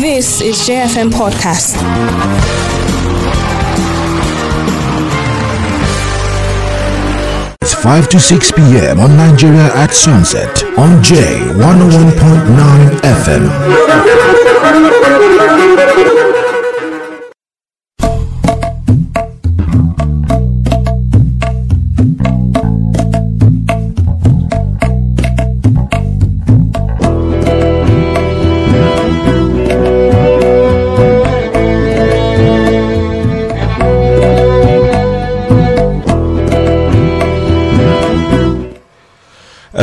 This is JFM Podcast. It's 5 to 6 p.m. on Nigeria at sunset on J101.9 FM.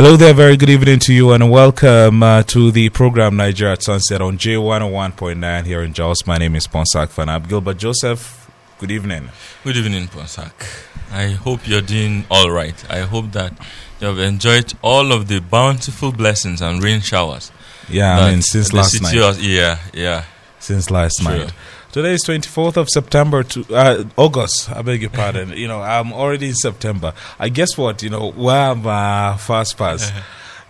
Hello there, very good evening to you, and welcome uh, to the program Nigeria at Sunset on J101.9 here in Jos. My name is Ponsah Fanap Gilbert Joseph. Good evening. Good evening, Ponsah. I hope you're doing all right. I hope that you have enjoyed all of the bountiful blessings and rain showers. Yeah, I mean, since last night. was- yeah, yeah. Since last Sure. night. Today is 24th of September, to, uh, August. I beg your pardon. you know, I'm already in September. I guess what? You know, where I'm uh, fast pass.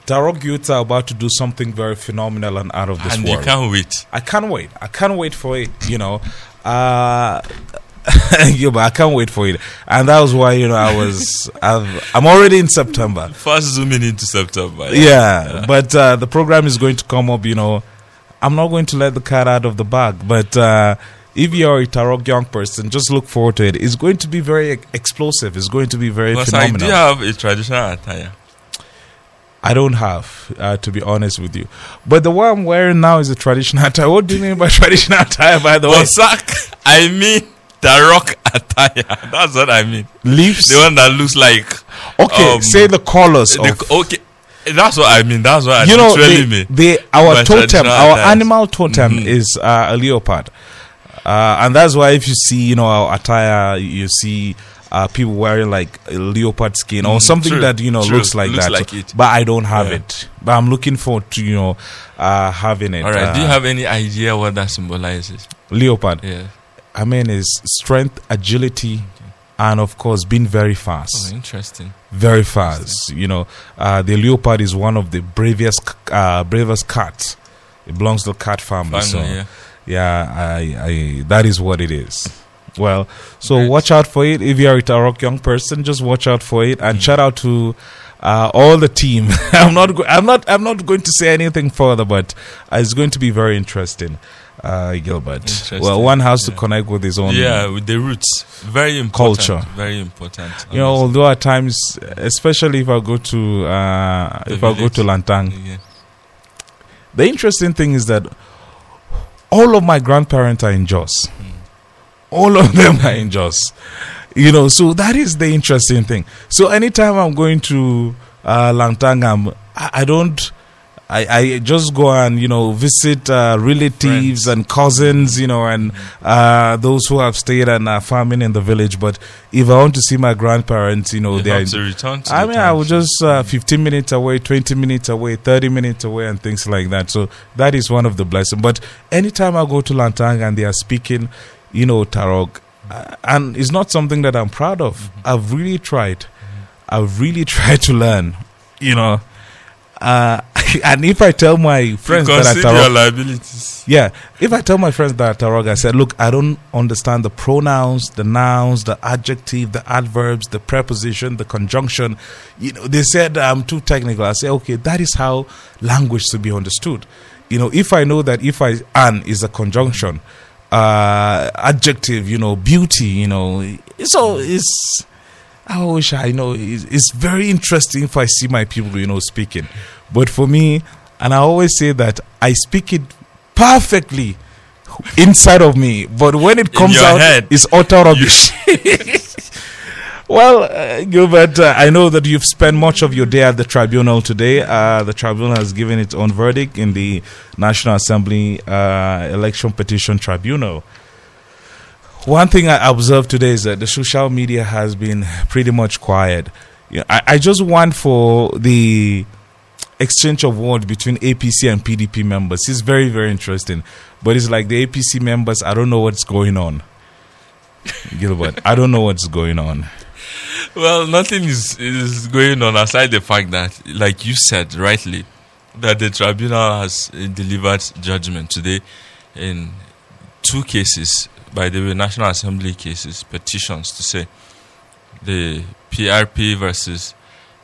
Tarok youths are about to do something very phenomenal and out of this and world. you can't wait. I can't wait. I can't wait for it. You know, uh, yeah, but I can't wait for it, and that was why you know I was. I've, I'm already in September. First zooming into September. Yeah, but uh, the program is going to come up. You know, I'm not going to let the cat out of the bag, but. Uh, if you're a Tarok young person, just look forward to it. It's going to be very explosive. It's going to be very Because I do phenomenal. have a traditional attire. I don't have, uh, to be honest with you. But the one I'm wearing now is a traditional attire. What do you mean by traditional attire, by the way? Ponsah, I mean Tarok attire. That's what I mean. Leaves? The one that looks like. Okay, um, say the colors the- of. okay. That's what I mean. That's what I you know, literally the, mean. our My totem, our animal totem Mhm. is uh, a leopard, uh, and that's why if you see, you know, our attire, you see. Uh, people wearing like leopard skin or Mhm, something true, that you know true, looks like looks that. like So- it. But I don't have Yeah. it. But I'm looking forward to you know uh, having it. All right. do you Uh, have any idea what that symbolizes? leopard? Yeah. I mean, is strength, agility, and of course being very fast. Oh, interesting. very fast. You know, uh, the leopard is one of the bravest, uh, bravest cats. It belongs to the cat family. so, yeah. yeah, I, I, that is what it is. Well, so watch out for it. If you're a Tarok young person, just watch out for it, and Mm. shout out to uh, all the team. I'm not, go- I'm not, I'm not going to say anything further, but uh, it's going to be very interesting, uh, Gilbert. Well, one has to connect with his own Yeah, with the roots. Very important. Culture. Very important. You know, although at times, especially if I go to uh, if I go to Lantang, Yeah. the interesting thing is that all of my grandparents are in Jos. All of them are in Jos. You know, so that is the interesting thing. So anytime I'm going to uh, Lantang, I'm, I, I don't. I, I just go and you know visit uh, relatives Friends. and cousins, you know, and uh, those who have stayed and are farming in the village. But if I want to see my grandparents, you know, they are have to return to I mean, I was just uh, 15 minutes away, 20 minutes away, 30 minutes away, and things like that. So that is one of the blessings. But anytime I go to Lantang and they are speaking, you know, Tarok, uh, and it's not something that I'm proud of. Mm-hmm. I've really tried. I've really tried to learn, you know. Uh, and if I tell my friends you that are your liabilities. yeah, if I tell my friends that are Tarok, I said, look, I don't understand the pronouns, the nouns, the adjective, the adverbs, the preposition, the conjunction. You know, they said I'm too technical. I say, okay, that is how language should be understood. You know, if I know that if I an is a conjunction, uh, adjective, you know, beauty, you know, so it's. I wish I know. It's, it's very interesting if I see my people, you know, speaking. But for me, and I always say that I speak it perfectly inside of me, but when it comes out, head, it's utter rubbish. well, uh, Gilbert, uh, I know that you've spent much of your day at the tribunal today. Uh, the tribunal has given its own verdict in the National Assembly uh, Election Petition Tribunal. One thing I observed today is that the social media has been pretty much quiet. I, I just want for the exchange of words between APC and PDP members. It's very, very interesting. But it's like the APC members, I don't know what's going on. Gilbert, I don't know what's going on. Well, nothing is is going on aside the fact that, like you said rightly, that the tribunal has delivered judgment today in two cases, by the way, National Assembly cases, petitions to say the PRP versus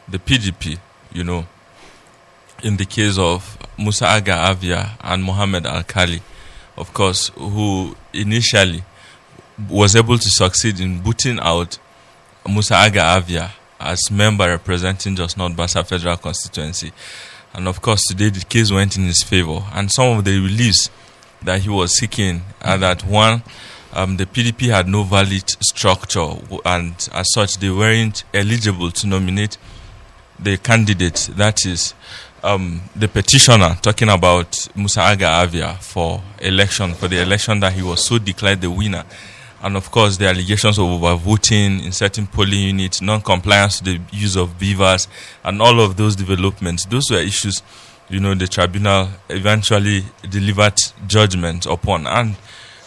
the PDP, you know, in the case of Musa Aga Avia and Mohammed Al Khali, of course, who initially was able to succeed in booting out Musa Aga Avia as member representing Jos North Bassa Federal Constituency. And of course, today the case went in his favor. And some of the reliefs that he was seeking are that one, um, the PDP had no valid structure, and as such, they weren't eligible to nominate the candidate, that is, um, the petitioner, talking about Musa Aga Avia for election, for the election that he was so declared the winner. And of course, the allegations of overvoting in certain polling units, non compliance to the use of BVAS, and all of those developments, those were issues you know, the tribunal eventually delivered judgment upon. And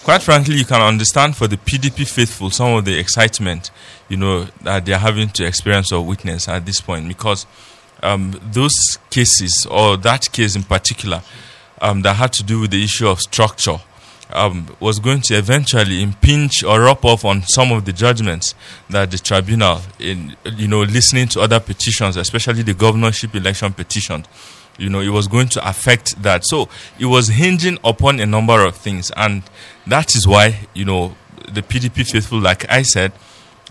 quite frankly, you can understand for the PDP faithful some of the excitement, you know, that they are having to experience or witness at this point because um, those cases, or that case in particular, um, that had to do with the issue of structure. Um, was going to eventually impinge or rub off on some of the judgments that the tribunal, in you know, listening to other petitions, especially the governorship election petition, you know, it was going to affect that. So it was hinging upon a number of things, and that is why you know the PDP faithful, like I said,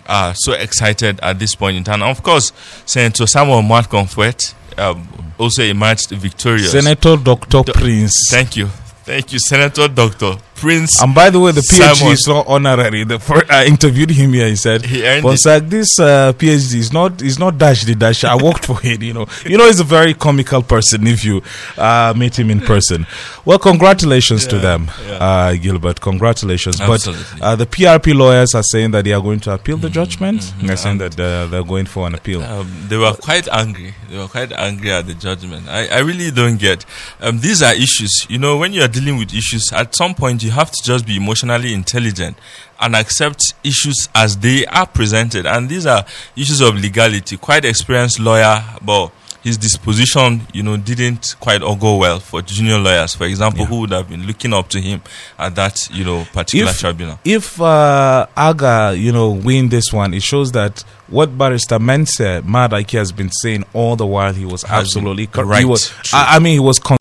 are so excited at this point in time. And of course, Senator Samuel Mwat um, also emerged victorious. Senator Dr. Do- Prince. Thank you. Thank you, Senator Dr. Prince. And by the way, the PhD Simon. is not honorary. The first, I interviewed him here. He said, he earned like this uh, PhD is not is not dash the dash. I worked for it. You know, you know, he's a very comical person if you uh, meet him in person. Well, congratulations yeah, to them, yeah. uh, Gilbert. Congratulations. Absolutely. But uh, the PRP lawyers are saying that they are going to appeal the mm-hmm, judgment. Mm-hmm. They're saying that uh, they're going for an appeal. Um, they were quite angry. They were quite angry at the judgment. I, I really don't get. Um, these are issues. You know, when you are dealing with issues, at some point you have to just be emotionally intelligent and accept issues as they are presented. And these are issues of legality. Quite experienced lawyer, but his disposition, you know, didn't quite all go well for junior lawyers, for example, yeah. who would have been looking up to him at that, you know, particular if, tribunal. If uh, Aga, you know, win this one, it shows that what Barrister Mense Madaki has been saying all the while, he was absolutely correct. Right. I, I, mean, he was. Con-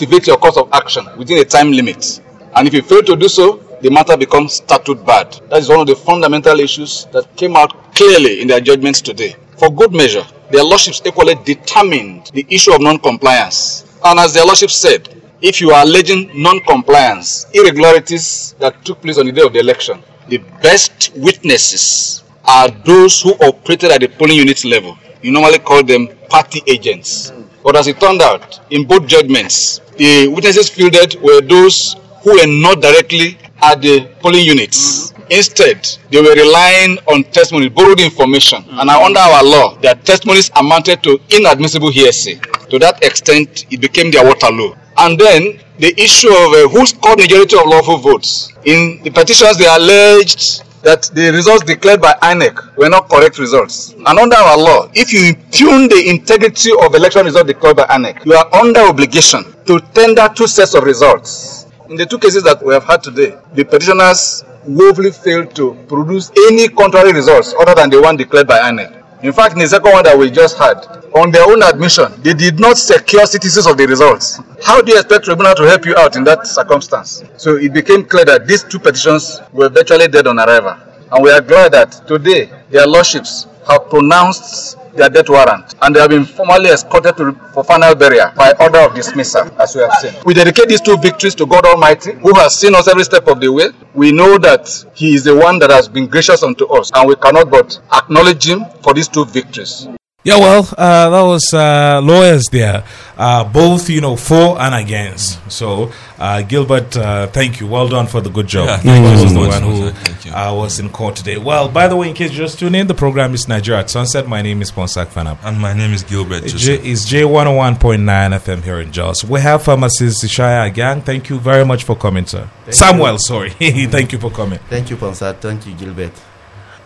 activate your course of action within a time limit. And if you fail to do so, the matter becomes statute barred. That is one of the fundamental issues that came out clearly in their judgments today. For good measure, their lordships equally determined the issue of non-compliance. And as their lordships said, if you are alleging non-compliance, irregularities that took place on the day of the election, the best witnesses are those who operated at the polling unit level. You normally call them party agents. But as it turned out, in both judgments, the witnesses fielded were those who were not directly at the polling units. Instead, they were relying on testimony, borrowed information. And under our law, their testimonies amounted to inadmissible hearsay. To that extent, it became their Waterloo. And then the issue of uh, who scored majority of lawful votes. In the petitions, they alleged that the results declared by INEC were not correct results. And under our law, if you impugn the integrity of election results declared by INEC, you are under obligation to tender two sets of results. In the two cases that we have had today, the petitioners woefully failed to produce any contrary results other than the one declared by INEC. In fact, in the second one that we just had, on their own admission, they did not secure citizens of the results. How do you expect tribunal to help you out in that circumstance? So it became clear that these two petitions were virtually dead on arrival. And we are glad that today their lordships have pronounced their death warrant and they have been formally escorted to, for final burial by order of dismissal, as we have seen. We dedicate these two victories to God Almighty, who has seen us every step of the way. We know that He is the one that has been gracious unto us, and we cannot but acknowledge Him for these two victories. Yeah, well, uh, that was uh, lawyers there, uh, both you know for and against. So, uh, Gilbert, uh, thank you. Well done for the good job. Yeah, thank you was the one who uh, was in court today. Well, by the way, in case you just tuned in, the program is Nigeria at Sunset. My name is Ponsah Fanap, and my name is Gilbert. J- it's J one hundred oh one point nine FM here in Jos. We have pharmacist Ishaya Gang. Thank you very much for coming, sir. Thank Samuel, you. sorry, thank you for coming. Thank you, Ponsah. Thank you, Gilbert.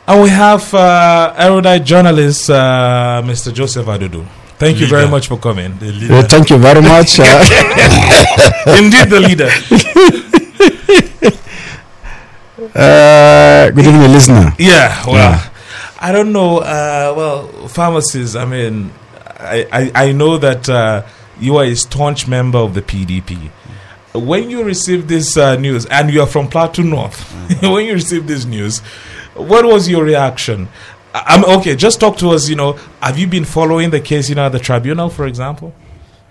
And we have uh, erudite journalist uh, Mr. Joseph Adudu. Thank you very much for coming. Leader. Uh, thank you very much. Uh, Indeed, the leader. uh, good evening, listener. Yeah, well, I don't know. Uh, well, pharmacists, I mean, I, I, I know that uh, you are a staunch member of the PDP. When you received this uh, news, and you are from Plateau North, when you received this news, what was your reaction? I'm okay. Just talk to us. You know, have you been following the case? You know, at the tribunal, for example.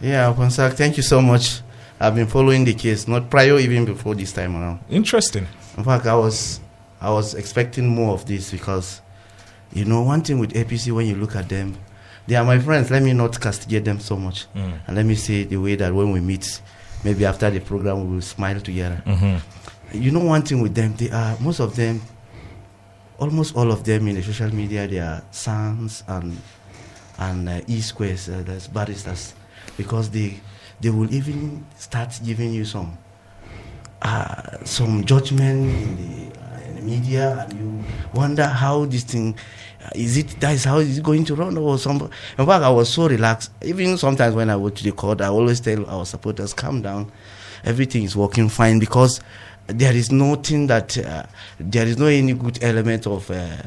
Yeah, Ponsah, thank you so much. I've been following the case, not prior even before this time around. Interesting. In fact, I was I was expecting more of this because, you know, one thing with APC when you look at them, they are my friends. Let me not castigate them so much, Mm. and let me say the way that when we meet, maybe after the program we will smile together. hmm You know, one thing with them, they are most of them, almost all of them in the social media, they are sons and and uh, e squares, uh, that's barristers, because they they will even start giving you some uh, some judgment in the, uh, in the media, and you wonder how this thing uh, is it that is how is it going to run or some. In fact, I was so relaxed. Even sometimes when I go to the court, I always tell our supporters, "Calm down, everything is working fine," because there is nothing that uh, there is no any good element of. Uh,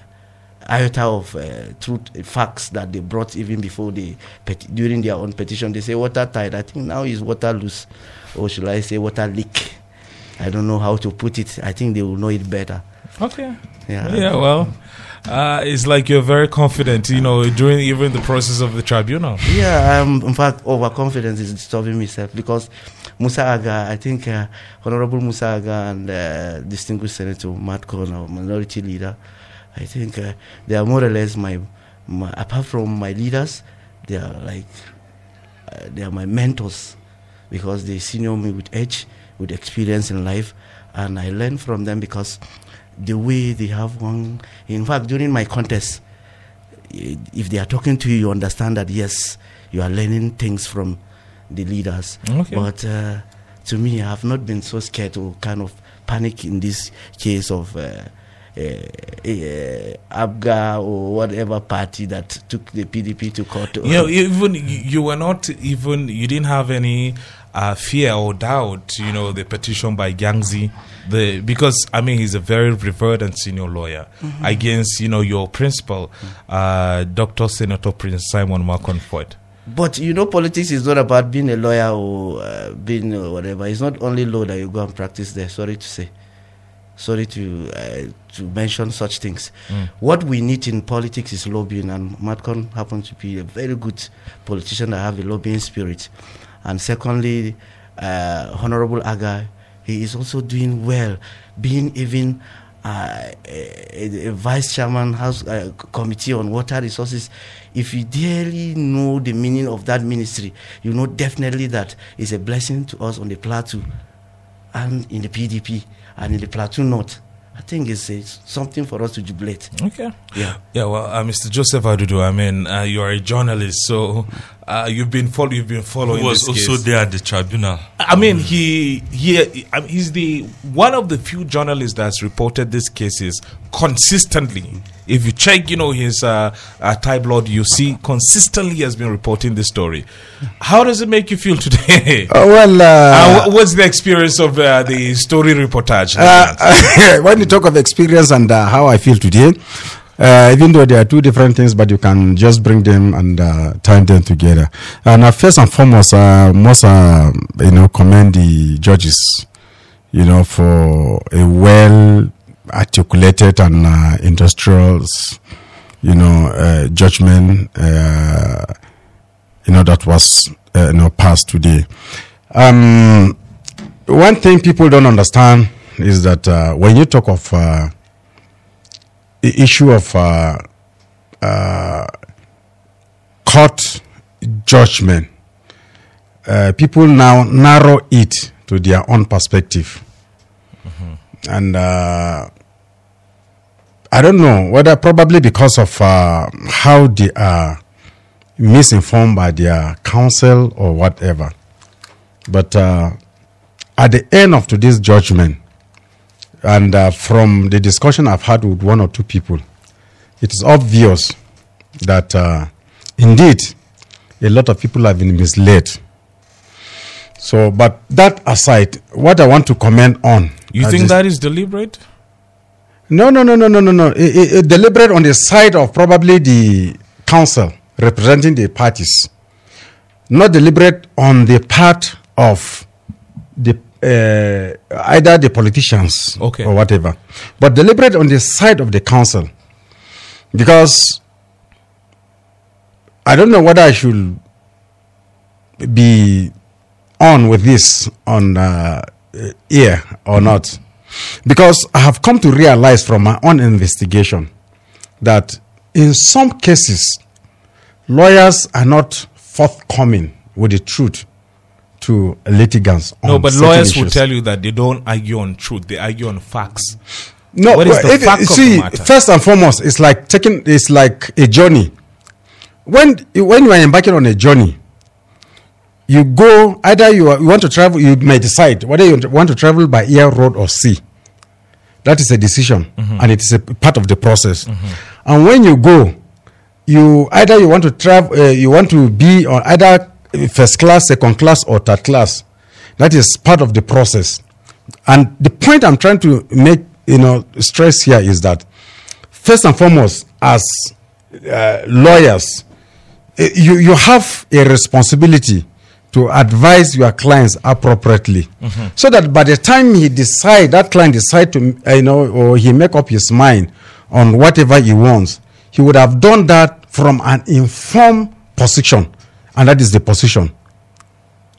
iota of uh, truth facts that they brought even before they during their own petition they say water watertight i think now is water loose or should i say water leak i don't know how to put it i think they will know it better Okay. yeah Yeah. Well, uh, it's like you're very confident. You know, during even the process of the tribunal. Yeah, um, in fact, overconfidence is disturbing myself because Musa Aga, I think uh, Honorable Musa Aga and uh, distinguished Senator Mwadkwon, minority leader, I think uh, they are more or less my, my, apart from my leaders, they are like, uh, they are my mentors because they senior me with age, with experience in life, and I learn from them because the way they have one, in fact, during my contest, if they are talking to you, you understand that yes, you are learning things from the leaders. Okay. But uh, to me, I have not been so scared to kind of panic in this case of uh, uh, uh, Abga or whatever party that took the PDP to court. You know, even you were not even you didn't have any uh, fear or doubt. You know, the petition by Gangzi, the because I mean he's a very revered and senior lawyer against you know your principal, uh, Doctor Senator Prince Simon Mwadkwon. But you know, politics is not about being a lawyer or uh, being uh, whatever. It's not only law that you go and practice there. Sorry to say. Sorry to uh, to mention such things. What we need in politics is lobbying, and Mwadkwon happens to be a very good politician that have a lobbying spirit. And secondly, uh, Honorable Aga, he is also doing well, being even uh, a, a vice chairman house uh, committee on water resources if you dearly know the meaning of that ministry you know definitely that is a blessing to us on the plateau and in the pdp and in the plateau north i think it's, it's something for us to jubilate Okay. yeah Yeah, well, uh, Mr. Joseph Adudu, I mean, uh, you are a journalist, so uh, you've been follow, you've been following. Who was this also case. there at the tribunal. I mean, he he I he's the one of the few journalists that's reported these cases consistently. If you check, you know, his uh, uh, tabloid, you see consistently has been reporting this story. How does it make you feel today? Oh, well, Uh, uh, what's the experience of uh, the story reportage? uh, when you talk of experience and uh, how I feel today, uh, even though there are two different things, but you can just bring them and uh, tie them together. And uh, first and foremost, uh, most uh, you know commend the judges, you know, for a well articulated and uh, industrial, you know, uh, judgment. You know that was you know passed today. Um, one thing people don't understand is that when you talk of the issue of uh, uh, court judgment, uh, people now narrow it to their own perspective. And uh, I don't know whether probably because of uh, how they are misinformed by their counsel or whatever. But uh, at the end of today's judgment, and uh, from the discussion I've had with one or two people, it is obvious that uh, indeed a lot of people have been misled. So, but that aside, what I want to comment on. You think that is deliberate? No, no, no, no, no, no, no. It, it, it deliberate on the side of probably the council representing the parties, not deliberate on the part of the uh, either the politicians Okay. or whatever, but deliberate on the side of the council, because I don't know whether I should be on with this on uh, air or not. Because I have come to realize from my own investigation that in some cases, lawyers are not forthcoming with the truth to litigants. No, but lawyers will tell you that they don't argue on truth; they argue on facts. No, What is the if- fact of the see, matter? first and foremost, it's like taking, it's like a journey. When when you are embarking on a journey, you go either you, are, you want to travel, you may decide whether you want to travel by air, road, or sea. That is a decision, Mm-hmm. and it is a part of the process. And when you go, you either you want to travel, uh, you want to be on either first class, second class, or third class. That is part of the process. And the point I'm trying to make, you know, stress here is that first and foremost, as uh, lawyers, eh, you you have a responsibility to advise your clients appropriately, so that by the time he decide that client decide to uh, you know or he make up his mind on whatever he wants, he would have done that from an informed position, and that is the position.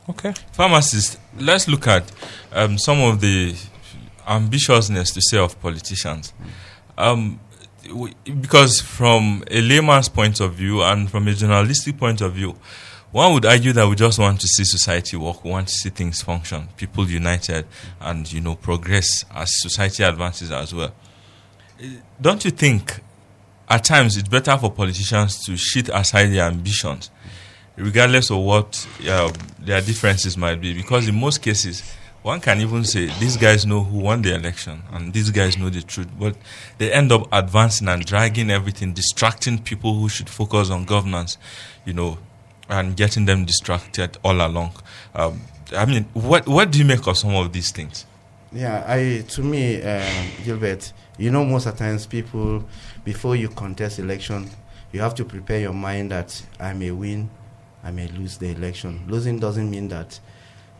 Okay. Pharmacist, let's look at um, some of the ambitiousness to say of politicians. Um, because from a layman's point of view and from a journalistic point of view, one would argue that we just want to see society work, we want to see things function, people united, and you know progress as society advances as well. Don't you think at times it's better for politicians to shit aside their ambitions regardless of what uh, their differences might be. Because in most cases, one can even say these guys know who won the election and these guys know the truth, but they end up advancing and dragging everything, distracting people who should focus on governance, you know, and getting them distracted all along. Um, I mean, what what do you make of some of these things? Yeah, I to me, um, Gilbert, you know, most of times people, before you contest election, you have to prepare your mind that I may win, I may lose the election. Losing doesn't mean that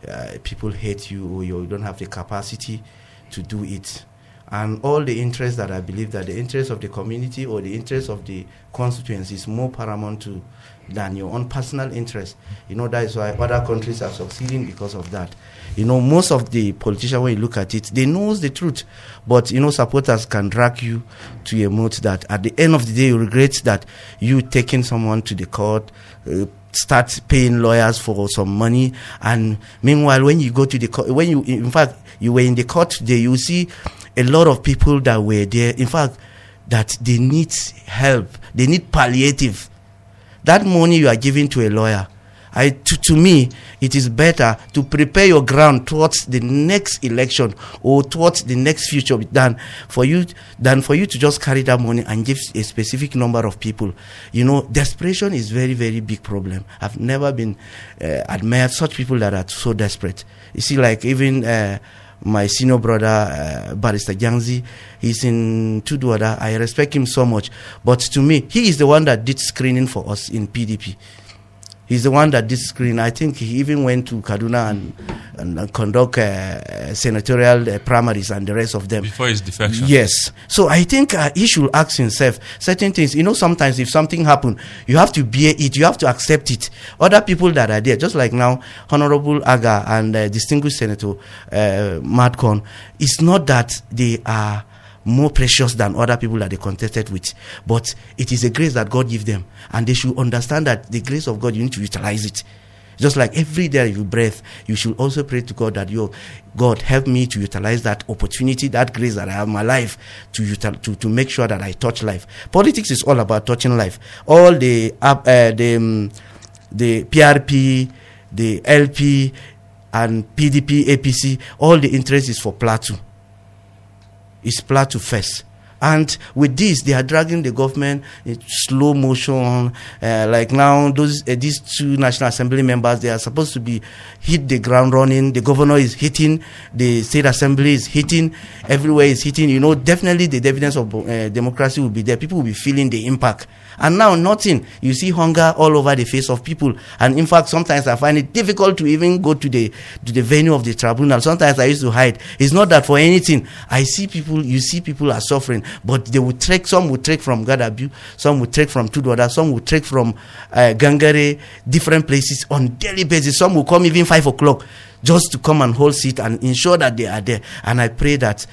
uh, people hate you or you don't have the capacity to do it. And all the interests that I believe that the interest of the community or the interest of the constituency is more paramount to than your own personal interest. You know, that is why other countries are succeeding because of that. You know, most of the politicians, when you look at it, they knows the truth. But, you know, supporters can drag you to a moat that at the end of the day, you regret that you taking someone to the court, uh, start paying lawyers for some money. And meanwhile, when you go to the court, when you, in fact, you were in the court today, you see a lot of people that were there. In fact, that they need help. They need palliative that money you are giving to a lawyer I, to, to me it is better to prepare your ground towards the next election or towards the next future than for you than for you to just carry that money and give a specific number of people you know desperation is very very big problem i've never been uh, admired such people that are so desperate you see like even uh, my senior brother, uh, Barrister Jangzi, he's in Tudwada. I respect him so much. But to me, he is the one that did screening for us in PDP. He's the one that did screen. I think he even went to Kaduna and, and, uh, conduct uh, senatorial uh, primaries and the rest of them. Before his defection. Yes. So I think uh, he should ask himself certain things. You know, sometimes if something happen, you have to bear it. You have to accept it. Other people that are there, just like now, Honorable Aga and uh, distinguished Senator uh, Mwadkwon, it's not that they are more precious than other people that they contested with. But it is a grace that God give them. And they should understand that the grace of God, you need to utilize it. Just like every day you breath, you should also pray to God that you, God, help me to utilize that opportunity, that grace that I have in my life to, to, to make sure that I touch life. Politics is all about touching life. All the, up uh, the, um, the PRP, the LP, and PDP, APC, all the interest is for Plateau. It's Plateau first. And with this, they are dragging the government in slow motion. Uh, like now, those uh, these two National Assembly members, they are supposed to be hit the ground running. The governor is hitting, the state assembly is hitting, everywhere is hitting. You know, definitely the dividends of uh, democracy will be there. People will be feeling the impact. And now nothing. You see hunger all over the face of people. And in fact, sometimes I find it difficult to even go to the to the venue of the tribunal. Sometimes I used to hide. It's not that for anything. I see people. You see people are suffering, but they will trek. Some will trek from Gadabu. Some will trek from Tudwada. Some will trek from uh, Gangare. Different places on daily basis. Some will come even five o'clock just to come and hold seat and ensure that they are there. And I pray that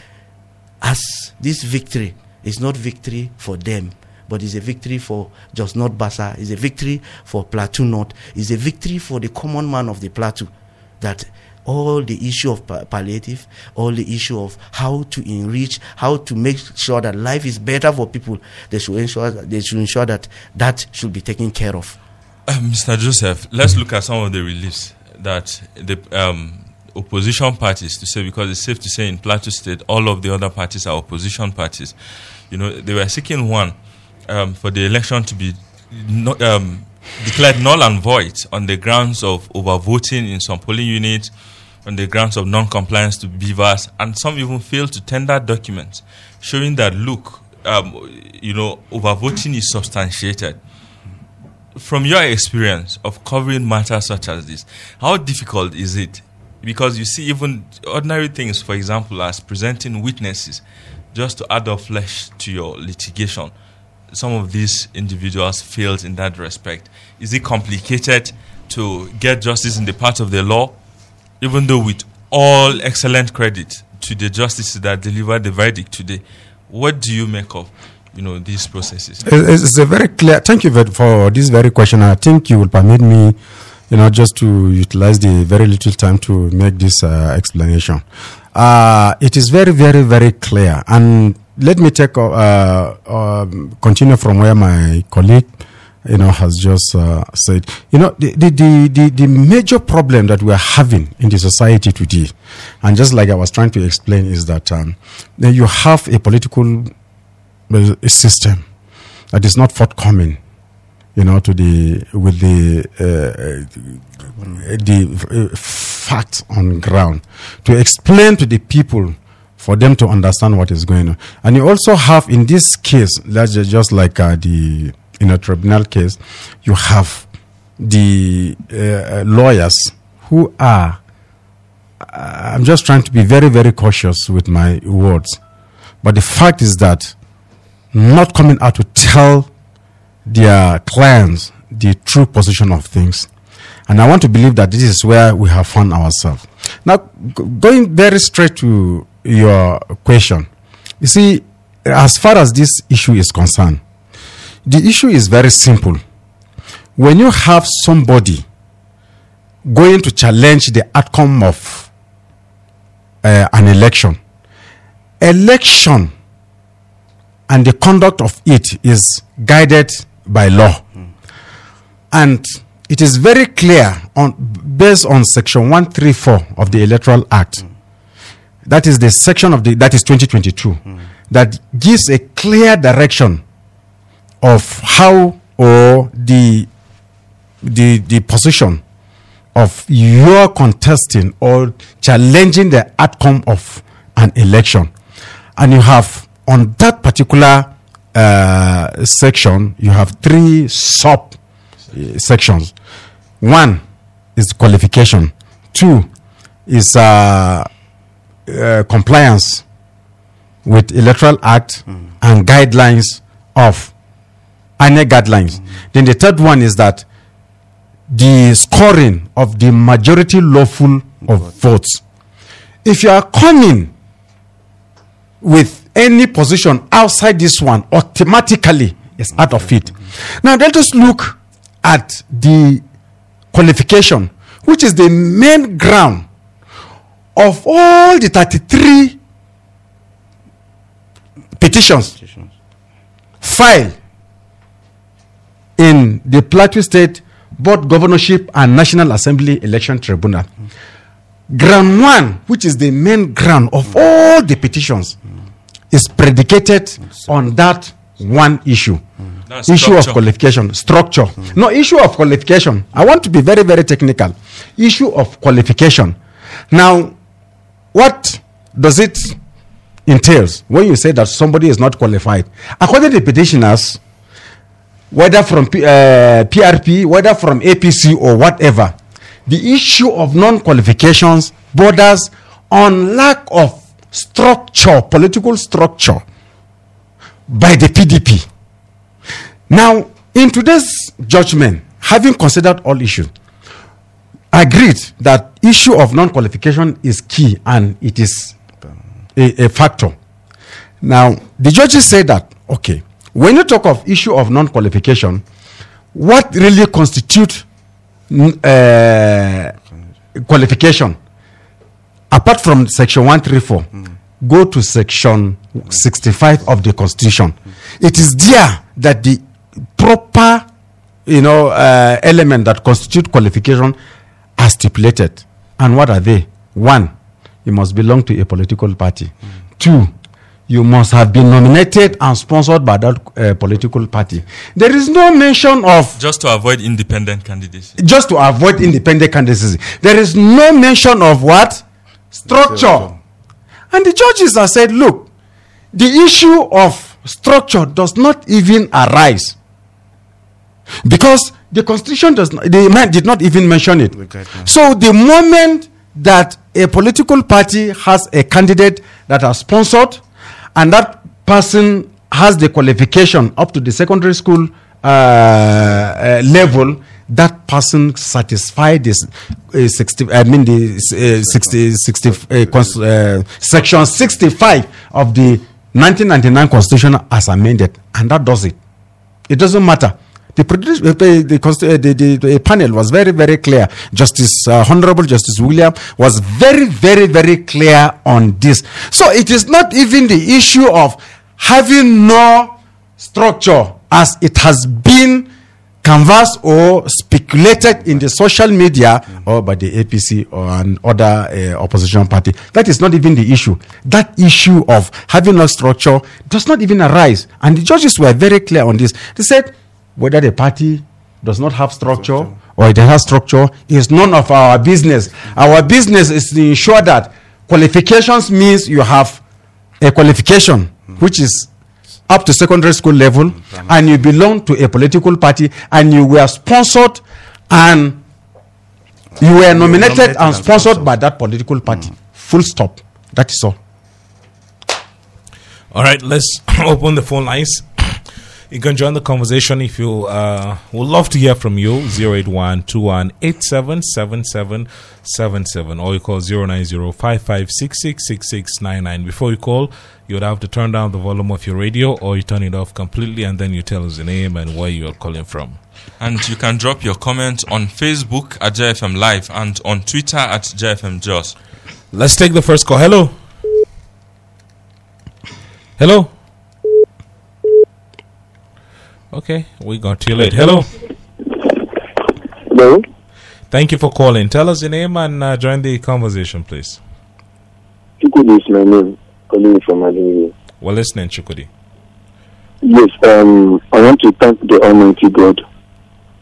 as this victory is not victory for them, but it's a victory for Jos North Bassa, it's a victory for Plateau North, it's a victory for the common man of the Plateau. That all the issue of palliative, all the issue of how to enrich, how to make sure that life is better for people, they should ensure that, they should ensure that that should be taken care of. Mr. Joseph, let's look at some of the reliefs that the um, opposition parties, to say, because it's safe to say in Plateau State, all of the other parties are opposition parties. You know, they were seeking one um, for the election to be no, um, declared null and void on the grounds of overvoting in some polling units, on the grounds of non-compliance to BVAS, and some even failed to tender documents showing that look, um, you know, overvoting is substantiated. From your experience of covering matters such as this, how difficult is it? Because you see, even ordinary things, for example, as presenting witnesses, just to add up flesh to your litigation some of these individuals failed in that respect? Is it complicated to get justice in the part of the law, even though with all excellent credit to the justices that delivered the verdict today? What do you make of you know these processes? It's, a very clear. Thank you for this very question. I think you will permit me, you know, just to utilize the very little time to make this uh, explanation. Uh, it is very, very, very clear. And let me take uh, um, continue from where my colleague, you know, has just uh, said. You know, the, the, the, the, major problem that we are having in the society today, and just like I was trying to explain, is that um, you have a political uh, system that is not forthcoming you know to the with the uh, the uh, facts on ground to explain to the people for them to understand what is going on and you also have in this case that's just like uh, the in a tribunal case you have the uh, uh, lawyers who are i'm just trying to be very very cautious with my words but the fact is that not coming out to tell their clients the true position of things. And I want to believe that this is where we have found ourselves. Now, going very straight to your question, you see, as far as this issue is concerned, the issue is very simple. When you have somebody going to challenge the outcome of uh, an election, election and the conduct of it is guided by law. And it is very clear on based on section 134 of the Electoral Act. That is the section of the that is 2022 that gives a clear direction of how or the the the position of your contesting or challenging the outcome of an election. And you have on that particular uh, section you have three sub uh, sections. One is qualification. Two is uh, uh, compliance with electoral act and guidelines of INEC guidelines. Then the third one is that the scoring of the majority lawful of votes. If you are coming with any position outside this one automatically is out of it. Now let us look at the qualification which is the main ground of all the 33 petitions. filed in the plateau state both governorship and national assembly election tribunal ground one which is the main ground of all the petitions is predicated on that one issue. Issue of qualification, structure. No, issue of qualification. I want to be very, very technical. Issue of qualification. Now, what does it entails when you say that somebody is not qualified? According to the petitioners, whether from P, uh, PRP, whether from APC or whatever, the issue of non-qualifications borders on lack of structure, political structure by the PDP. Now, in today's judgment, having considered all issues, agreed that issue of non-qualification is key and it is a, a factor. Now, the judges say that okay, when you talk of issue of non-qualification, what really constitute uh, qualification? Apart from section 134 go to section 65 of the constitution. It is there that the proper you know uh, element that constitute qualification are stipulated. And what are they? One you must belong to a political party. Two you must have been nominated and sponsored by that uh, political party there is no mention of Just to avoid independent candidates. just to avoid independent candidacy. There is no mention of what? Structure. And the judges have said, look, the issue of structure does not even arise. Because the constitution does not, the man did not even mention it. guidelines. So the moment that a political party has a candidate that are sponsored and that person has the qualification up to the secondary school uh, uh, level, that person satisfy this uh, 60 I mean the uh, 60 60 uh, cons- uh, section 65 of the 1999 constitution as amended. And that does it. It doesn't matter. The, produ- uh, uh, the, the, the panel was very, very clear. Justice, uh, Honorable Justice William was very, very, very clear on this. So it is not even the issue of having no structure as it has been canvassed or speculated in the social media or by the APC or an other uh, opposition party. That is not even the issue. That issue of having no structure does not even arise. And the judges were very clear on this. They said whether the party does not have structure. or it has structure is none of our business. Our business is to ensure that qualifications means you have a qualification hmm. which is up to secondary school level and you belong to a political party and you were sponsored and you were nominated nominated and and sponsored sponsored. by that political party. Hmm. Full stop. That is all. All right, let's open the phone lines. You can join the conversation if you uh, would love to hear from you. 081 21877777 or you call 09055666699. Before you call, you would have to turn down the volume of your radio or you turn it off completely and then you tell us the name and where you are calling from. And you can drop your comment on Facebook at JFM Live and on Twitter at JFM Jos. Let's take the first call. Hello. Hello. Okay, we got you late. Hello. Hello. Thank you for calling. Tell us your name and uh, join the conversation, please. Chukwudi is my name. Calling from Adini. We're listening, Chukwudi. Yes, um, I want to thank the Almighty God,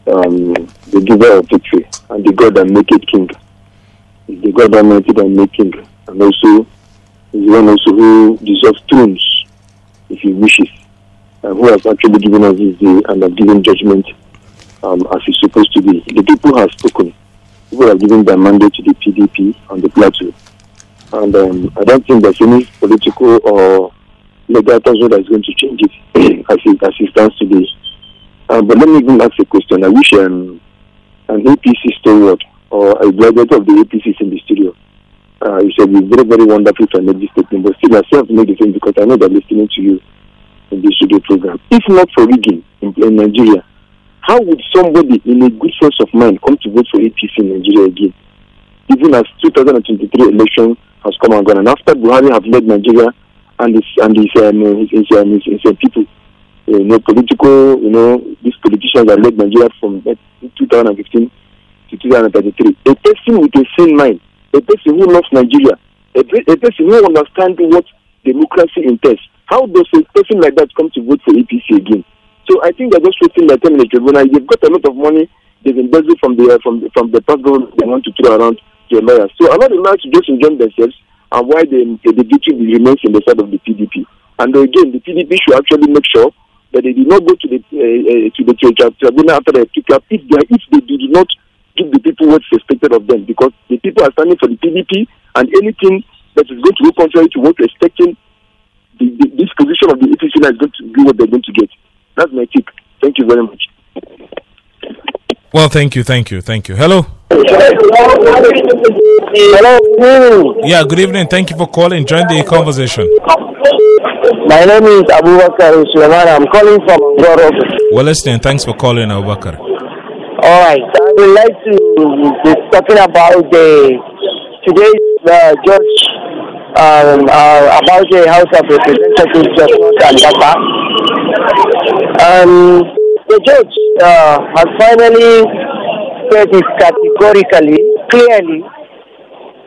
um, the giver of victory, and the God that make it king. The God Almighty that make king, and also is the one also who deserves thrones, if he wishes, and who has actually given us this day and have given judgment um, as it's supposed to be. The people have spoken. People have given their mandate to the PDP on the plateau. And um, I don't think there's any political or legal person that's going to change it as it, as it stands today. Uh, but let me even ask a question. I wish um, an APC stalwart or a graduate of the APC is in the studio. Uh, you said it's very, very wonderful to make this statement, but still I still have to make the same because I know they're listening to you in the studio program. If not for rigging in, in Nigeria, how would somebody in a good sense of mind come to vote for APC in Nigeria again? Even as 2023 election has come and gone, and after Buhari have led Nigeria and his and his um, his, his, um, his, his, uh, people, you know, political, you know, these politicians that led Nigeria from uh, 2015 to 2033. A person with a sane mind, a person who loves Nigeria, a, a person who understands what democracy entails, How does a person like that come to vote for APC again? So I think they're just wasting their time in the tribunal. They've got a lot of money they've embezzled from the from the, from the past government they want to throw around to a lawyer. So allow the lawyers to just enjoy themselves and why the, the victory remains in the side of the PDP. And again, the PDP should actually make sure that they do not go to the uh, uh, to the tribunal after they pick up if they if they do not give the people what's expected of them because the people are standing for the PDP and anything that is going to go contrary to what they're expecting, the, the, this position of the APC is going to be what they're going to get. That's my take. Thank you very much. Well, thank you, thank you, thank you. Hello. Hello. Yeah, good evening. Thank you for calling. Join the conversation. My name is Abubakar Suleiman. I'm calling from Goro. Well, listening. Thanks for calling, Abubakar. All right. I would like to be talking about the today's uh, judge um, uh, about the House of Representatives Justice and Baba. Um, the judge uh, has finally said it categorically, clearly,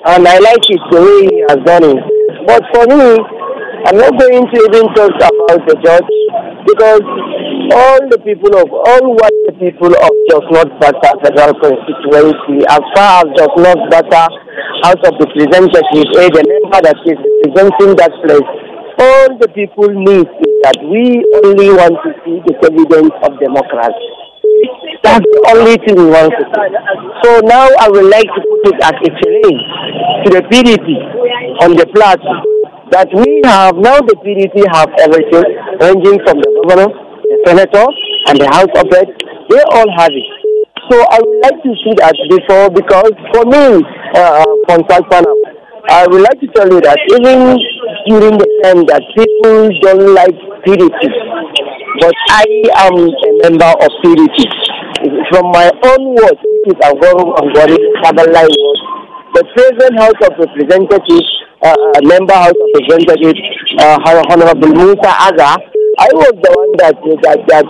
and I like it the way he has done it. But for me, I'm not going to even talk about the judge because all the people of all what the people of Jos North Bassa Federal Constituency, as far as Jos North Bassa House of Representatives, eh, the member that is representing that place, all the people need is that we only want to see the evidence of democracy. That's the only thing we want to see. So now I would like to put it as a challenge to the PDP on the platform that we have now the PDP have everything ranging from the governor, the senator, and the House of Reps. They all have it. So I would like to see that before because for me, uh, Contact Panel, I would like to tell you that even during the time that people don't like PDP, but I am a member of PDP. From my own words, which is Agoro Angori Kabalai word, the present House of Representatives, uh, uh, member House of Representatives, uh, Honorable Musa Agah, I was the one that that that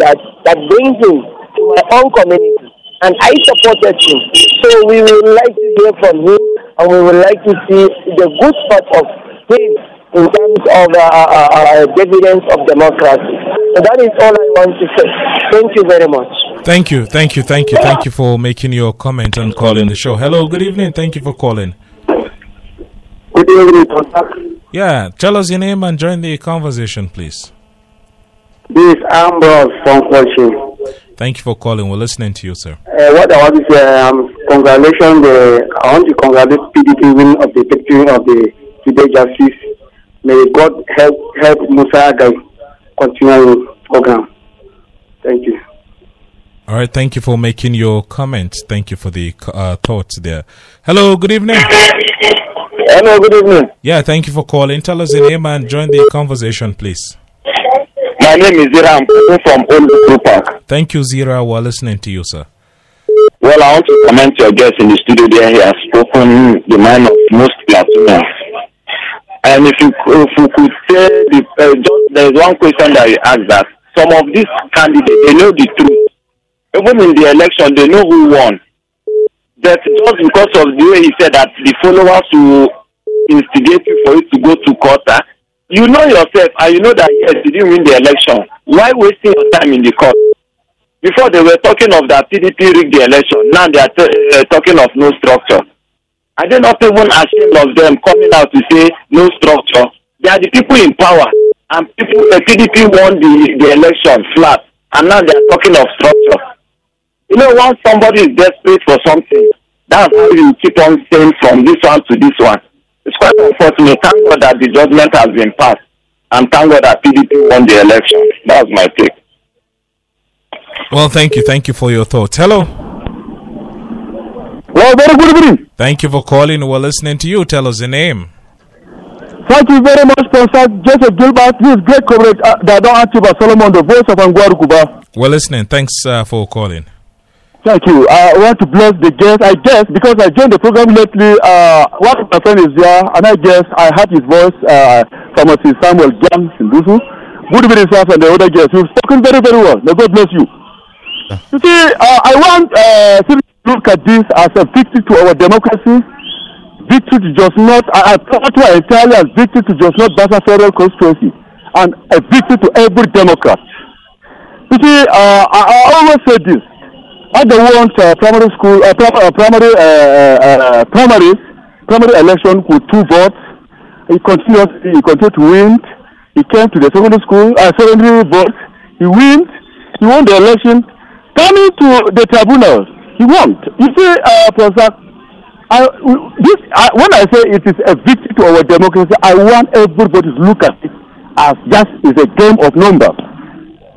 that, that brings him to my own community, and I supported him. So we would like to hear from him, and we would like to see the good part of him in terms of uh, uh, uh, dividends of democracy. So that is all I want to say. Thank you very much. Thank you, thank you, thank you, thank you for making your comment and calling the show. Hello, good evening. Thank you for calling. Good evening, Contact. Yeah, tell us your name and join the conversation, please. This is Ambrose from Kochi. Thank you for calling. We're listening to you, sir. Uh, what I want to say, um, congratulations. The, I want to congratulate PDP win of the victory of the today justice. May God help help Musa Agah continue the program. Thank you. All right, thank you for making your comment. Thank you for the uh, thoughts there. Hello, good evening. Hello, good evening. Yeah, thank you for calling. Tell us your name and join the conversation, please. My name is Zira. I'm calling from Old Park. Thank you, Zira. We're listening to you, sir. Well, I want to commend your guest in the studio there. He has spoken the mind of most Platonians. And if you, if you could say, the, uh, just, there's one question that you asked that some of these candidates, they know the truth. Even in the election, they know who won. That just because of the way he said that the followers will instigate you for you to go to court, ah, you know yourself and you know that yes, you didn't win the election. Why wasting your time in the court? Before they were talking of that PDP rigged the election, now they are t- uh, talking of no structure. Are they not even ashamed of them coming out to say no structure? They are the people in power, and people, the PDP won the, the election flat, and now they are talking of structure. You know, once somebody is desperate for something, that's how you keep on saying from this one to this one. It's quite unfortunate. Thank God that the judgment has been passed, and thank God that PDP won the election. That's my take. Well, thank you. Thank you for your thoughts. Hello. Well, very good evening. Thank you for calling. We're listening to you. Tell us your name. Thank you very much, Professor Joseph Gilbert. This is great coverage. Uh, Dadon Atiba Solomon, the voice of Angwaru Kuba. We're listening. Thanks uh, for calling. Thank you. I want to bless the guest. I guess because I joined the program lately, uh, one of my friends is there, and I guess I heard his voice, uh, Pharmacy Samuel Jam Sindusu. Good evening, sir, and the other guests. You've spoken very, very well. May God bless you. You see, uh, I want uh, to look at this as a victory to our democracy, victory to Jos North, I, I thought to entirely as victory to Jos North Bassa Federal Constituency. and a victory to every Democrat. You see, uh, I, I always say this. I don't want uh, primary school, uh, uh, primary, uh, uh, uh, primary, primary election with two votes. He continues, he continued to win. He came to the secondary school, uh, secondary vote. He wins. He won the election. Coming to the tribunal, he won. You see, uh, Professor, I, this, I, when I say it is a victory to our democracy, I want everybody to look at it as just is a game of numbers.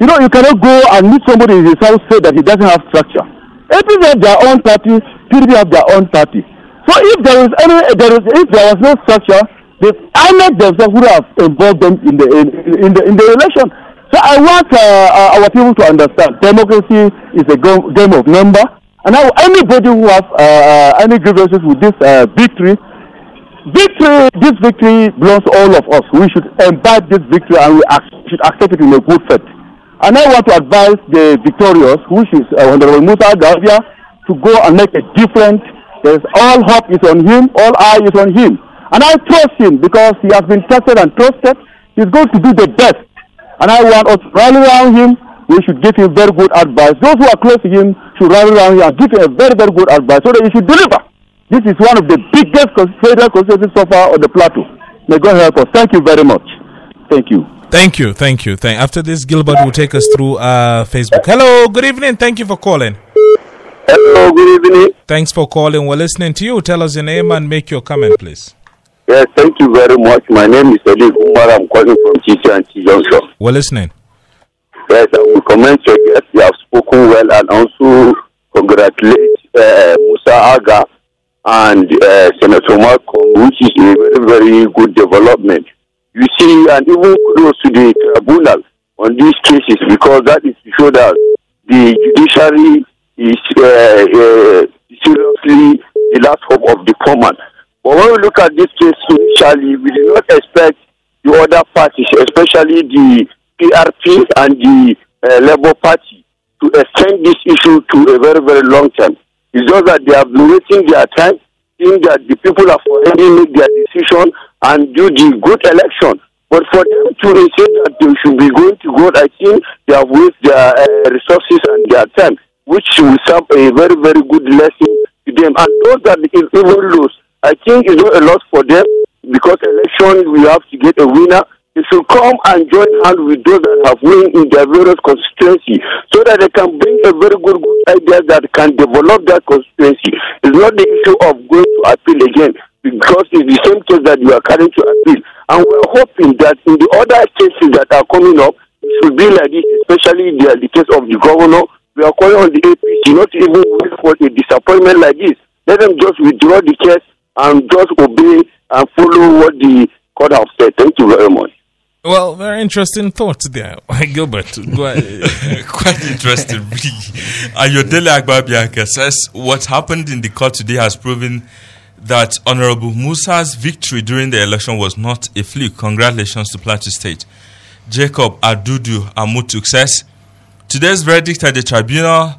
You know, you cannot go and meet somebody in his house say that he doesn't have structure. APC have their own party, PDP have their own party. So if there is any, there is, if there was no structure, the INEC themselves would have involved them in the in, in the in the election. So I want uh, uh, our people to understand democracy is a game of number. And now anybody who has uh, uh, any grievances with this uh, victory, victory, this victory belongs to all of us. We should imbibe this victory and we should accept it in a good faith. And I want to advise the victorious, which is uh, Honorable Musa Gavia, to go and make a difference. There's all hope is on him, all eye is on him. And I trust him because he has been tested and trusted. He's going to do the best. And I want us to rally around him. We should give him very good advice. Those who are close to him should rally around him and give him a very, very good advice so that he should deliver. This is one of the biggest federal constituencies so far on the plateau. May God help us. Thank you very much. Thank you. Thank you, thank you. Thank. After this, Gilbert will take us through uh, Facebook. Hello, good evening. Thank you for calling. Hello, good evening. Thanks for calling. We're listening to you. Tell us your name and make your comment, please. Yes, thank you very much. My name is Eddie Umar. I'm calling from Chichi and Junction. We're listening. Yes, I will comment your guest. You have spoken well and also congratulate uh, Musa Agah and uh, Senator Malcolm, which is a very, very good development. You see, and even close to the tribunal on these cases because that is to show that the judiciary is uh, uh, seriously the last hope of the common. But when we look at this case initially, we did not expect the other parties, especially the PRP and the uh, Labour Party, to extend this issue to a very, very long term. It's just that they have been wasting their time, seeing that the people have already made their decision and do the good election. But for them to say that they should be going to God, I think they have wasted their uh, resources and their time, which will serve a very, very good lesson to them. And those that is even lose, I think it's not a loss for them because election we have to get a winner. They should come and join hands with those that have won in their various constituency so that they can bring a very good, good idea that can develop that constituency. It's not the issue of going to appeal again because it's the same case that you are carrying to appeal. And we're hoping that in the other cases that are coming up, it should be like this, especially the, the case of the governor. We are calling on the APC not to even wait for a disappointment like this. Let them just withdraw the case and just obey and follow what the court have said. Thank you very much. Well, very interesting thoughts there. Gilbert. Uh, quite interesting, really. Ayodele Agbabianka says what happened in the court today has proven that Honorable Musa's victory during the election was not a fluke. Congratulations to Plateau State. Jacob Adudu Amutuk says today's verdict at the tribunal.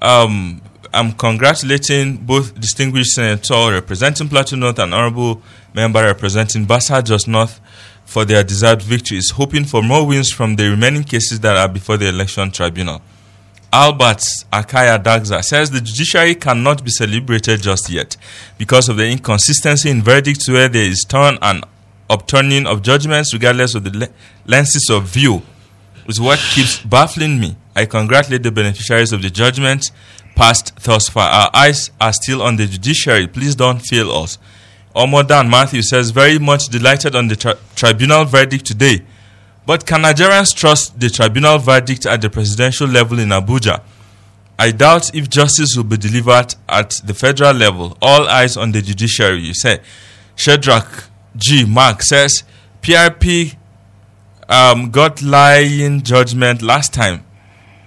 Um, I'm congratulating both distinguished senator representing Plateau North and honorable member representing Bassa Jos North for their deserved victories, hoping for more wins from the remaining cases that are before the election tribunal. Albert Akaya Dagza says the judiciary cannot be celebrated just yet because of the inconsistency in verdicts where there is turn and upturning of judgments regardless of the le- lenses of view is what keeps baffling me. I congratulate the beneficiaries of the judgment passed thus far. Our eyes are still on the judiciary. Please don't fail us. Omodan Matthew says, very much delighted on the tri- tribunal verdict today. But can Nigerians trust the tribunal verdict at the presidential level in Abuja? I doubt if justice will be delivered at the federal level. All eyes on the judiciary, you say. Shedrack G. Mark says, PRP um, got lying judgment last time.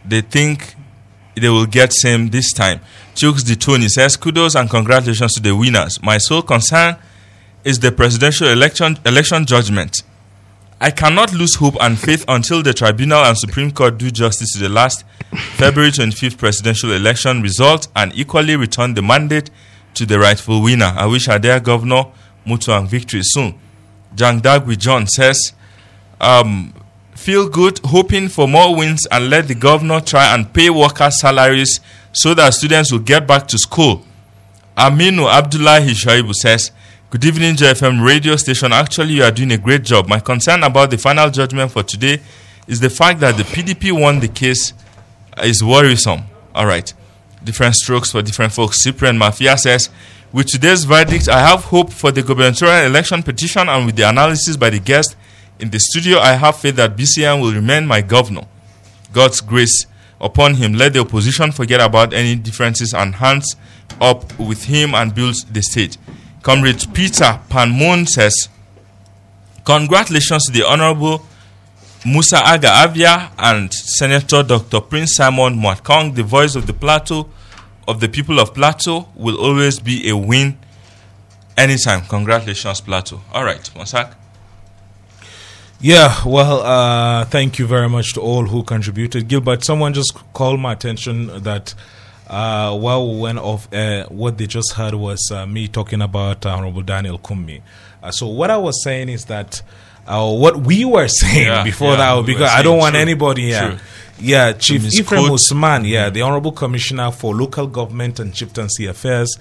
They think they will get same this time. Chooks Tony says, kudos and congratulations to the winners. My sole concern is the presidential election election judgment. I cannot lose hope and faith until the tribunal and Supreme Court do justice to the last February 25th presidential election result and equally return the mandate to the rightful winner. I wish our dear governor Mutfwang victory soon. Jang Dagwi John says, um, feel good, hoping for more wins, and let the governor try and pay workers' salaries so that students will get back to school. Aminu Abdullahi Shaibu says, Good evening, JFM radio station. Actually, you are doing a great job. My concern about the final judgment for today is the fact that the PDP won the case is worrisome. All right. Different strokes for different folks. Cyprian Mafia says, with today's verdict, I have hope for the gubernatorial election petition and with the analysis by the guest in the studio, I have faith that BCN will remain my governor. God's grace upon him. Let the opposition forget about any differences and hands up with him and build the state. Comrade Peter Panmoon says, Congratulations to the Honorable Musa Agah Avia and Senator Dr. Prince Simon Mwadkwon, the voice of the Plateau, of the people of Plateau, will always be a win anytime. Congratulations, Plateau. All right, Ponsah. Yeah, well, uh, thank you very much to all who contributed. Gilbert, someone just called my attention that uh, while we went off, uh, what they just heard was uh, me talking about Honorable Daniel Kumi. Uh, so what I was saying is that uh, what we were saying Yeah, before yeah, that, because I don't want true, anybody here. true. Yeah, Chief. Ephraim Usman, yeah, the Honorable Commissioner for Local Government and Chieftaincy Affairs,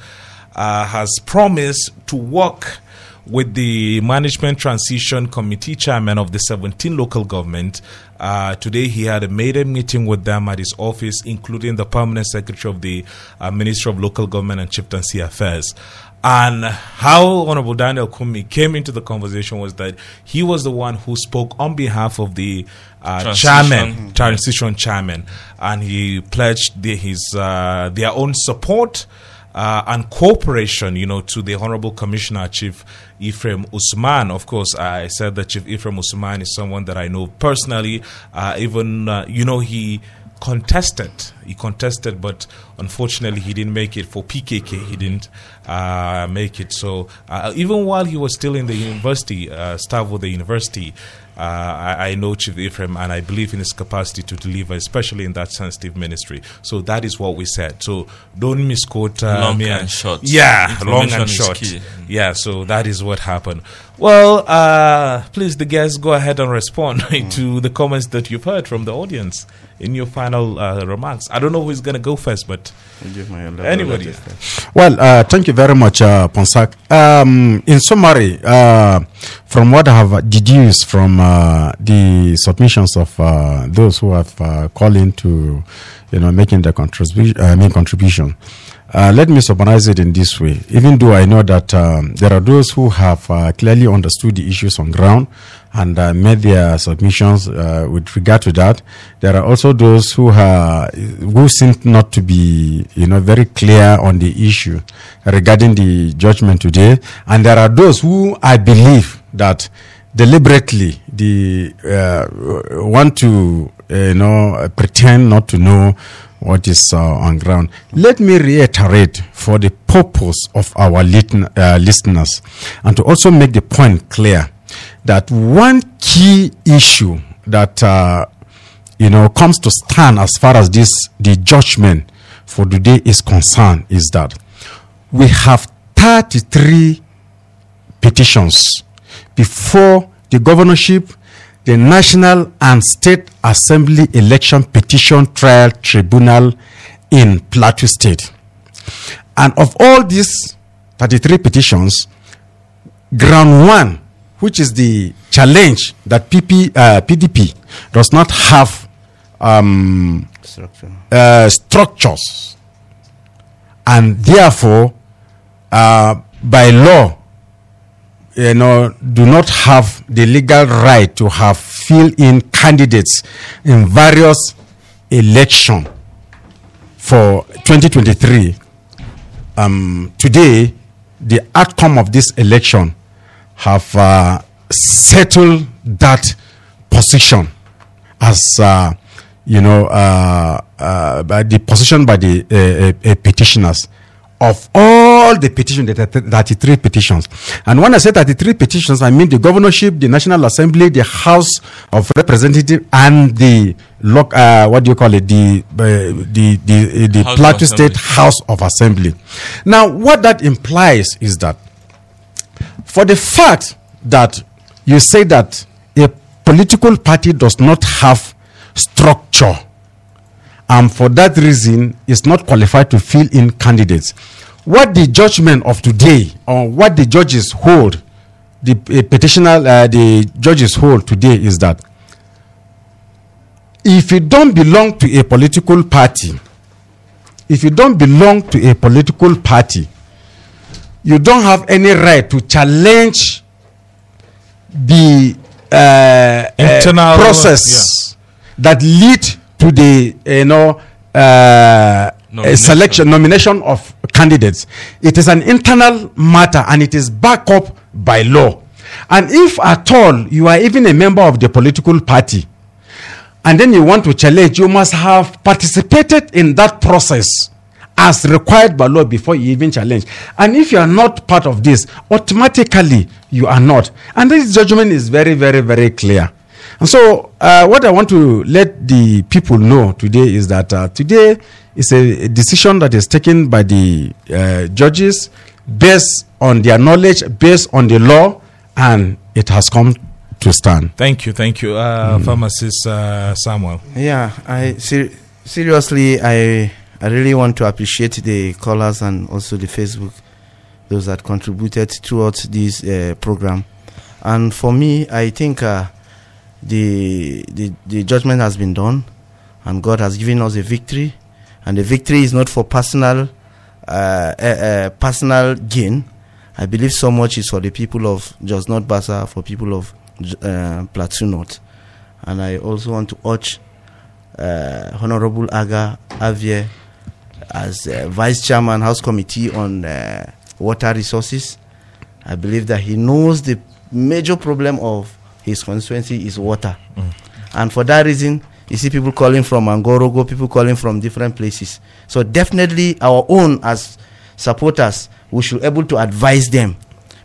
uh, has promised to work with the Management Transition Committee chairman of the 17 local government. Uh, today, he had a maiden meeting with them at his office, including the permanent secretary of the uh, Ministry of Local Government and Chieftaincy Affairs. And how Honorable Daniel Kumi came into the conversation was that he was the one who spoke on behalf of the uh, Transition. chairman, transition chairman, and he pledged the, his uh, their own support uh, and cooperation, you know, to the Honorable Commissioner Chief Ephraim Usman. Of course, I said that Chief Ephraim Usman is someone that I know personally. Uh, even, uh, you know, he contested. He contested, but unfortunately, he didn't make it for PKK. He didn't uh, make it. So uh, even while he was still in the university, uh, staff of the university, uh, I, I know Chief Ephraim, and I believe in his capacity to deliver, especially in that sensitive ministry. So that is what we said. So don't misquote uh, Long me and short. Yeah, long and short. key. Yeah, so that is what happened. Well, uh, please, the guests, go ahead and respond to the comments that you've heard from the audience in your final uh, remarks. I don't know who's going to go first, but anybody. Well, uh, thank you very much, uh, Ponsah. Um, in summary, uh, from what I have deduced from uh, the submissions of uh, those who have uh, called in to, you know, making the contribution, I mean, contribution. Uh, let me summarize it in this way. Even though I know that um, there are those who have uh, clearly understood the issues on ground and uh, made their submissions uh, with regard to that, there are also those who who seem not to be, you know, very clear on the issue regarding the judgment today, and there are those who I believe that deliberately the uh, want to, uh, you know, pretend not to know what is uh, on ground. Let me reiterate for the purpose of our lit- uh, listeners and to also make the point clear that one key issue that uh, you know comes to stand as far as this the judgment for today is concerned is that we have 33 petitions before the governorship the National and State Assembly Election Petition Trial Tribunal in Plateau State. And of all these 33 petitions, ground one, which is the challenge that PP, uh, PDP does not have um, Structure. uh, structures, and therefore, uh, by law, you know, do not have the legal right to have fill-in candidates in various election for 2023. Um, today, the outcome of this election have uh, settled that position as uh, you know uh, uh, by the position by the uh, uh, petitioners of all the petitions, the 33 petitions. And when I say 33 petitions, I mean the governorship, the National Assembly, the House of Representatives, and the loc- uh, what do you call it, the uh, the the, uh, the House Plateau State House of Assembly. Now, what that implies is that for the fact that you say that a political party does not have structure and for that reason is not qualified to fill in candidates. What the judgment of today or what the judges hold the uh, petitioner uh, the judges hold today is that if you don't belong to a political party if you don't belong to a political party you don't have any right to challenge the uh, Internal, uh, process that lead to the you know uh, uh, Nomination. selection nomination of candidates. It is an internal matter and it is backed up by law. And if at all you are even a member of the political party and then you want to challenge you must have participated in that process as required by law before you even challenge. And if you are not part of this automatically you are not. And this judgment is very very very clear and so uh, what i want to let the people know today is that uh, today is a, a decision that is taken by the uh, judges based on their knowledge based on the law and it has come to stand Thank you, thank you, uh, pharmacist uh, Samuel. Yeah, I ser- seriously, I I really want to appreciate the callers and also the Facebook, those that contributed throughout this uh, program. And for me, I think uh, the, the the judgment has been done, and God has given us a victory, and the victory is not for personal uh, uh, uh, personal gain. I believe so much is for the people of Jos North Bassa, for people of uh, Plateau North. And I also want to urge uh, Honorable Agah Avia as uh, Vice Chairman House Committee on uh, Water Resources. I believe that he knows the major problem of his constituency is water. And for that reason, you see people calling from Angorogo, people calling from different places. So definitely our own as supporters, we should able to advise them.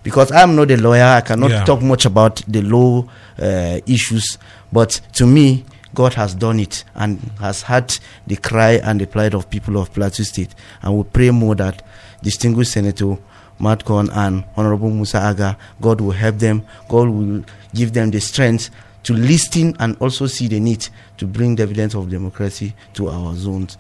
Because I'm not a lawyer, I cannot Yeah. talk much about the law uh, issues. But to me, God has done it and has heard the cry and the plight of people of Plateau State. And we pray more that distinguished Senator Mwadkwon and Honorable Musa Agah, God will help them. God will give them the strength to listen and also see the need to bring the evidence of democracy to our zones.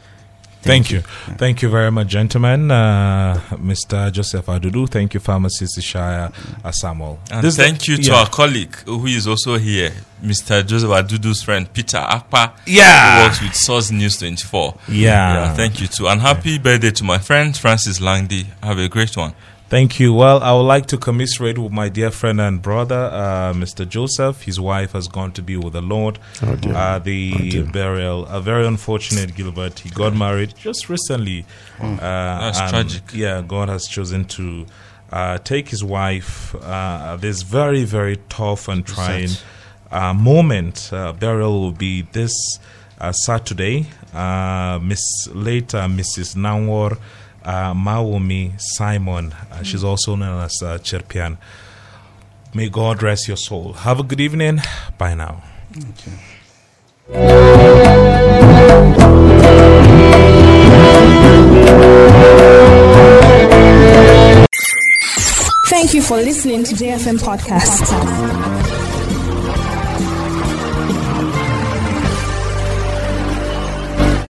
Thank, you. Thank you very much, gentlemen. Uh, Mr. Joseph Adudu. Thank you, pharmacist Ishaya uh, And This- thank you to yeah. our colleague who is also here, Mr. Joseph Adudu's friend, Peter Akpa. Yeah. Who works with Source News 24. Yeah. Thank you too. And happy birthday to my friend, Francis Langdi. Have a great one. Thank you. Well, I would like to commiserate with my dear friend and brother, uh, Mr. Joseph. His wife has gone to be with the Lord. Oh, dear. Uh, the burial, a very unfortunate Gilbert. He got married just recently. Uh, That's and, tragic. Yeah, God has chosen to uh, take his wife uh, this very, very tough and trying uh, moment. Uh, burial will be this uh, Saturday. Uh, Miss later, Mrs. Nawar uh, Mawumi Simon. Uh, she's also known as uh, Cherpian. May God rest your soul. Have a good evening. Bye now. Thank you for listening to JFM Podcast.